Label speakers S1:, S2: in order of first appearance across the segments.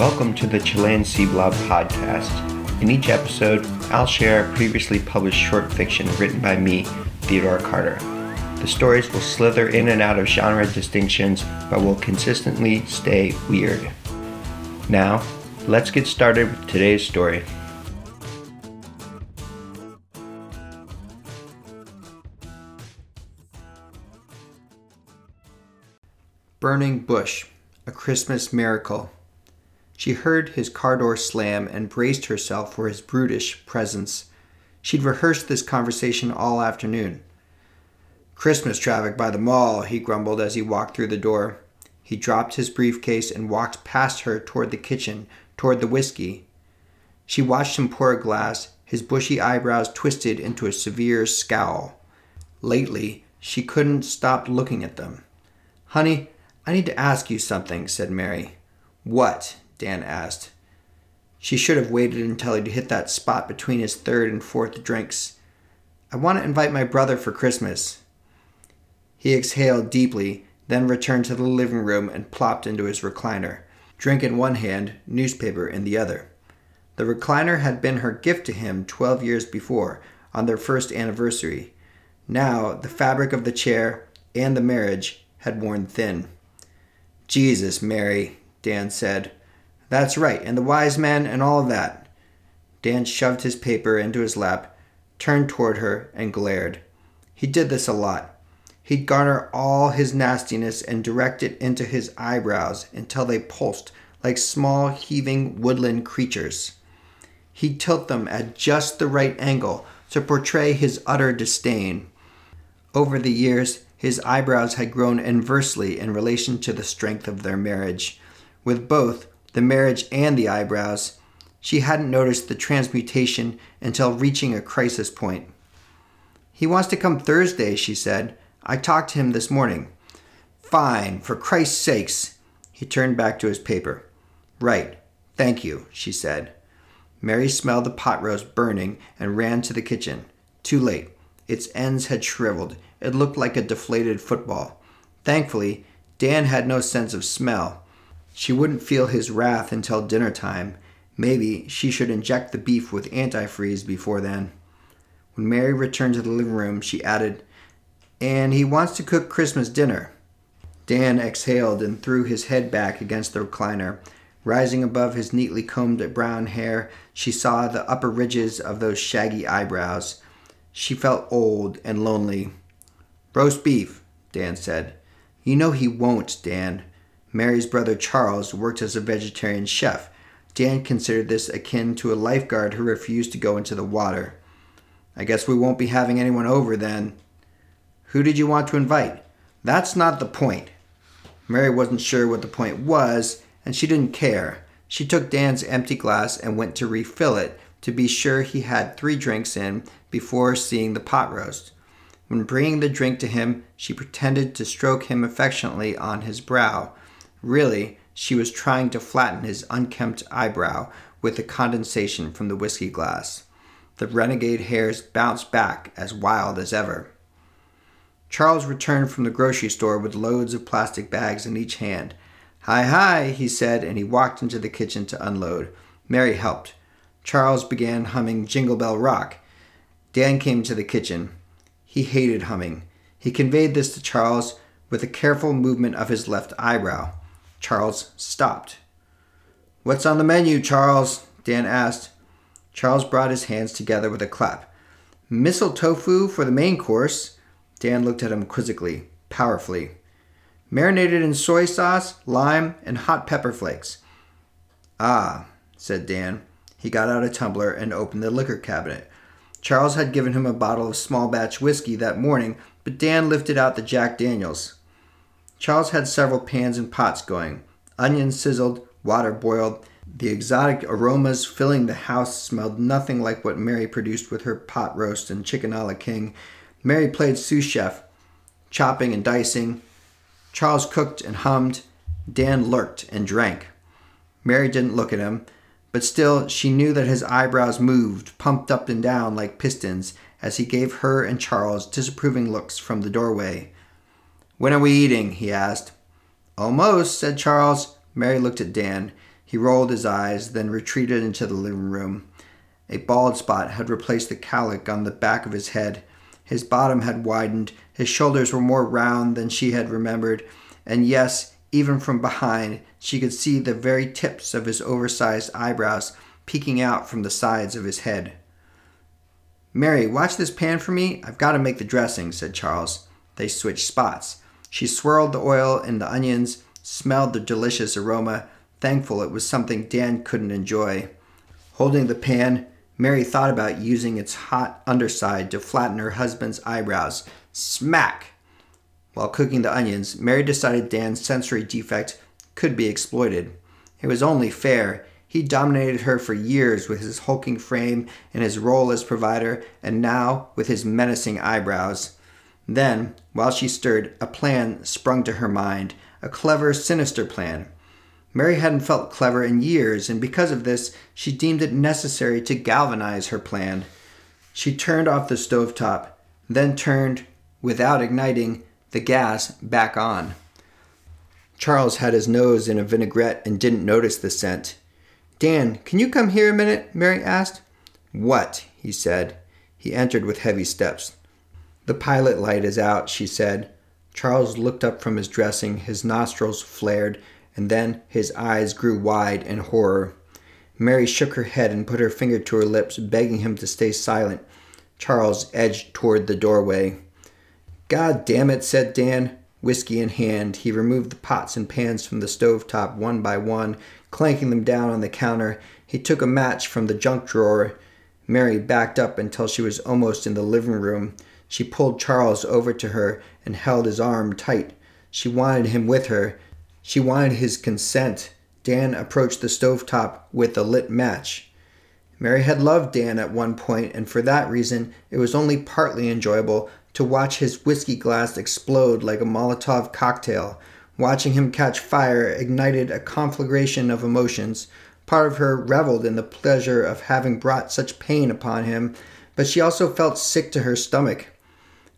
S1: Welcome to the Chilean Sea Blob podcast. In each episode, I'll share previously published short fiction written by me, Theodore Carter. The stories will slither in and out of genre distinctions, but will consistently stay weird. Now, let's get started with today's story. Burning Bush, a Christmas miracle. She heard his car door slam and braced herself for his brutish presence. She'd rehearsed this conversation all afternoon. Christmas traffic by the mall, he grumbled as he walked through the door. He dropped his briefcase and walked past her toward the kitchen, toward the whiskey. She watched him pour a glass, his bushy eyebrows twisted into a severe scowl. Lately, she couldn't stop looking at them. Honey, I need to ask you something, said Mary. What? Dan asked. She should have waited until he'd hit that spot between his third and fourth drinks. I want to invite my brother for Christmas. He exhaled deeply, then returned to the living room and plopped into his recliner, drink in one hand, newspaper in the other. The recliner had been her gift to him twelve years before, on their first anniversary. Now, the fabric of the chair and the marriage had worn thin. Jesus, Mary, Dan said. That's right, and the wise men and all of that. Dan shoved his paper into his lap, turned toward her, and glared. He did this a lot. He'd garner all his nastiness and direct it into his eyebrows until they pulsed like small, heaving woodland creatures. He'd tilt them at just the right angle to portray his utter disdain. Over the years, his eyebrows had grown inversely in relation to the strength of their marriage. With both, the marriage and the eyebrows, she hadn't noticed the transmutation until reaching a crisis point. He wants to come Thursday, she said. I talked to him this morning. Fine, for Christ's sakes. He turned back to his paper. Right, thank you, she said. Mary smelled the pot roast burning and ran to the kitchen. Too late. Its ends had shriveled. It looked like a deflated football. Thankfully, Dan had no sense of smell. She wouldn't feel his wrath until dinner time. Maybe she should inject the beef with antifreeze before then. When Mary returned to the living room, she added, And he wants to cook Christmas dinner. Dan exhaled and threw his head back against the recliner. Rising above his neatly combed brown hair, she saw the upper ridges of those shaggy eyebrows. She felt old and lonely. Roast beef, Dan said. You know he won't, Dan. Mary's brother Charles worked as a vegetarian chef. Dan considered this akin to a lifeguard who refused to go into the water. I guess we won't be having anyone over then. Who did you want to invite? That's not the point. Mary wasn't sure what the point was, and she didn't care. She took Dan's empty glass and went to refill it to be sure he had three drinks in before seeing the pot roast. When bringing the drink to him, she pretended to stroke him affectionately on his brow. Really, she was trying to flatten his unkempt eyebrow with the condensation from the whiskey glass. The renegade hairs bounced back as wild as ever. Charles returned from the grocery store with loads of plastic bags in each hand. Hi, hi, he said, and he walked into the kitchen to unload. Mary helped. Charles began humming Jingle Bell Rock. Dan came to the kitchen. He hated humming. He conveyed this to Charles with a careful movement of his left eyebrow. Charles stopped. What's on the menu, Charles? Dan asked. Charles brought his hands together with a clap. Miso tofu for the main course. Dan looked at him quizzically, powerfully. Marinated in soy sauce, lime, and hot pepper flakes. Ah, said Dan. He got out a tumbler and opened the liquor cabinet. Charles had given him a bottle of small batch whiskey that morning, but Dan lifted out the Jack Daniels. Charles had several pans and pots going. Onions sizzled, water boiled. The exotic aromas filling the house smelled nothing like what Mary produced with her pot roast and chicken a la king. Mary played sous chef, chopping and dicing. Charles cooked and hummed. Dan lurked and drank. Mary didn't look at him, but still she knew that his eyebrows moved, pumped up and down like pistons, as he gave her and Charles disapproving looks from the doorway. When are we eating? he asked. Almost, said Charles. Mary looked at Dan. He rolled his eyes, then retreated into the living room. A bald spot had replaced the cowlick on the back of his head. His bottom had widened, his shoulders were more round than she had remembered, and yes, even from behind, she could see the very tips of his oversized eyebrows peeking out from the sides of his head. Mary, watch this pan for me. I've got to make the dressing, said Charles. They switched spots. She swirled the oil in the onions, smelled the delicious aroma, thankful it was something Dan couldn't enjoy. Holding the pan, Mary thought about using its hot underside to flatten her husband's eyebrows. Smack! While cooking the onions, Mary decided Dan's sensory defect could be exploited. It was only fair. He dominated her for years with his hulking frame and his role as provider, and now with his menacing eyebrows. Then, while she stirred, a plan sprung to her mind a clever, sinister plan. Mary hadn't felt clever in years, and because of this, she deemed it necessary to galvanize her plan. She turned off the stove top, then turned, without igniting, the gas back on. Charles had his nose in a vinaigrette and didn't notice the scent. Dan, can you come here a minute? Mary asked. What? he said. He entered with heavy steps. The pilot light is out, she said. Charles looked up from his dressing, his nostrils flared, and then his eyes grew wide in horror. Mary shook her head and put her finger to her lips, begging him to stay silent. Charles edged toward the doorway. God damn it, said Dan. Whiskey in hand, he removed the pots and pans from the stove top one by one, clanking them down on the counter. He took a match from the junk drawer. Mary backed up until she was almost in the living room. She pulled Charles over to her and held his arm tight. She wanted him with her. She wanted his consent. Dan approached the stovetop with a lit match. Mary had loved Dan at one point, and for that reason, it was only partly enjoyable to watch his whiskey glass explode like a Molotov cocktail. Watching him catch fire ignited a conflagration of emotions. Part of her reveled in the pleasure of having brought such pain upon him, but she also felt sick to her stomach.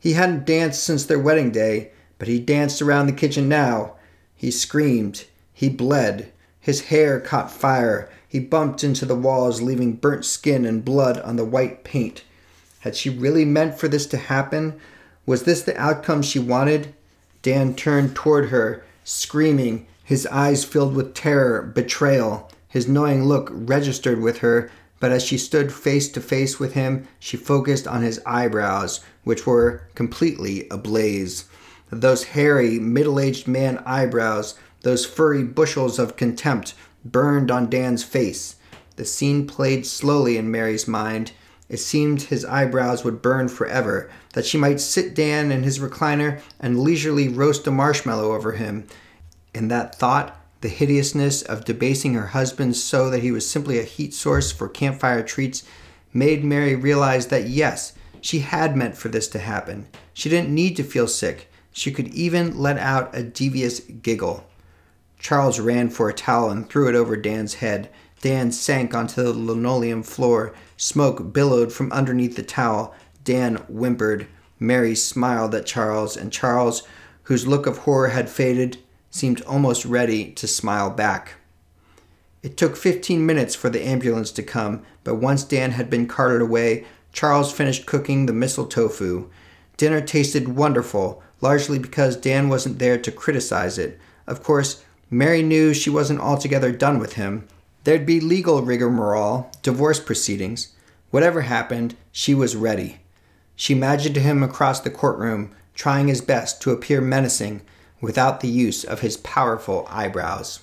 S1: He hadn't danced since their wedding day, but he danced around the kitchen now, he screamed. He bled. His hair caught fire. He bumped into the walls, leaving burnt skin and blood on the white paint. Had she really meant for this to happen? Was this the outcome she wanted? Dan turned toward her, screaming, his eyes filled with terror, betrayal. His knowing look registered with her, but as she stood face to face with him, she focused on his eyebrows, which were completely ablaze those hairy, middle aged man eyebrows, those furry bushels of contempt burned on Dan's face. The scene played slowly in Mary's mind. It seemed his eyebrows would burn forever, that she might sit Dan in his recliner and leisurely roast a marshmallow over him. In that thought, the hideousness of debasing her husband so that he was simply a heat source for campfire treats made Mary realize that yes, she had meant for this to happen. She didn't need to feel sick. She could even let out a devious giggle. Charles ran for a towel and threw it over Dan's head. Dan sank onto the linoleum floor. Smoke billowed from underneath the towel. Dan whimpered. Mary smiled at Charles, and Charles, whose look of horror had faded, seemed almost ready to smile back. It took 15 minutes for the ambulance to come, but once Dan had been carted away, Charles finished cooking the miso tofu. Dinner tasted wonderful, largely because Dan wasn't there to criticize it. Of course, Mary knew she wasn't altogether done with him. There'd be legal rigmarole, divorce proceedings. Whatever happened, she was ready. She imagined him across the courtroom, trying his best to appear menacing without the use of his powerful eyebrows.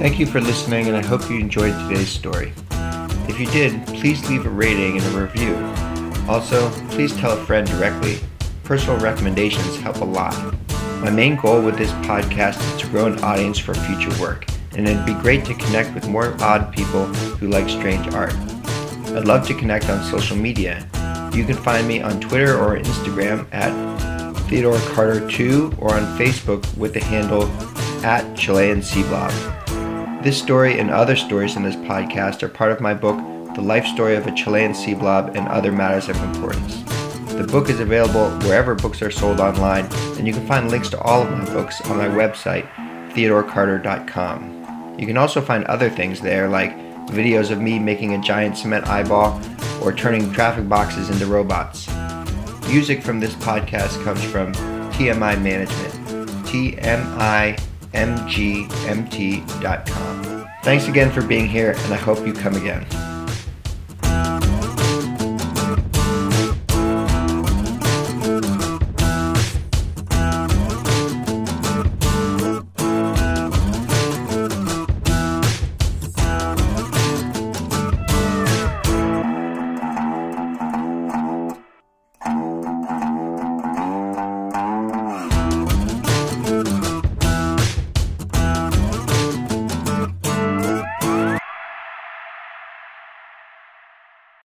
S1: Thank you for listening, and I hope you enjoyed today's story. If you did, please leave a rating and a review. Also, please tell a friend directly. Personal recommendations help a lot. My main goal with this podcast is to grow an audience for future work, and it'd be great to connect with more odd people who like strange art. I'd love to connect on social media. You can find me on Twitter or Instagram at Theodore Carter 2 or on Facebook with the handle at Chilean Sea Blob. This story and other stories in this podcast are part of my book, The Life Story of a Chilean Sea Blob and Other Matters of Importance. The book is available wherever books are sold online, and you can find links to all of my books on my website, theodorecarter.com. You can also find other things there, like videos of me making a giant cement eyeball or turning traffic boxes into robots. Music from this podcast comes from TMI Management, tmimgmt.com. Thanks again for being here, and I hope you come again.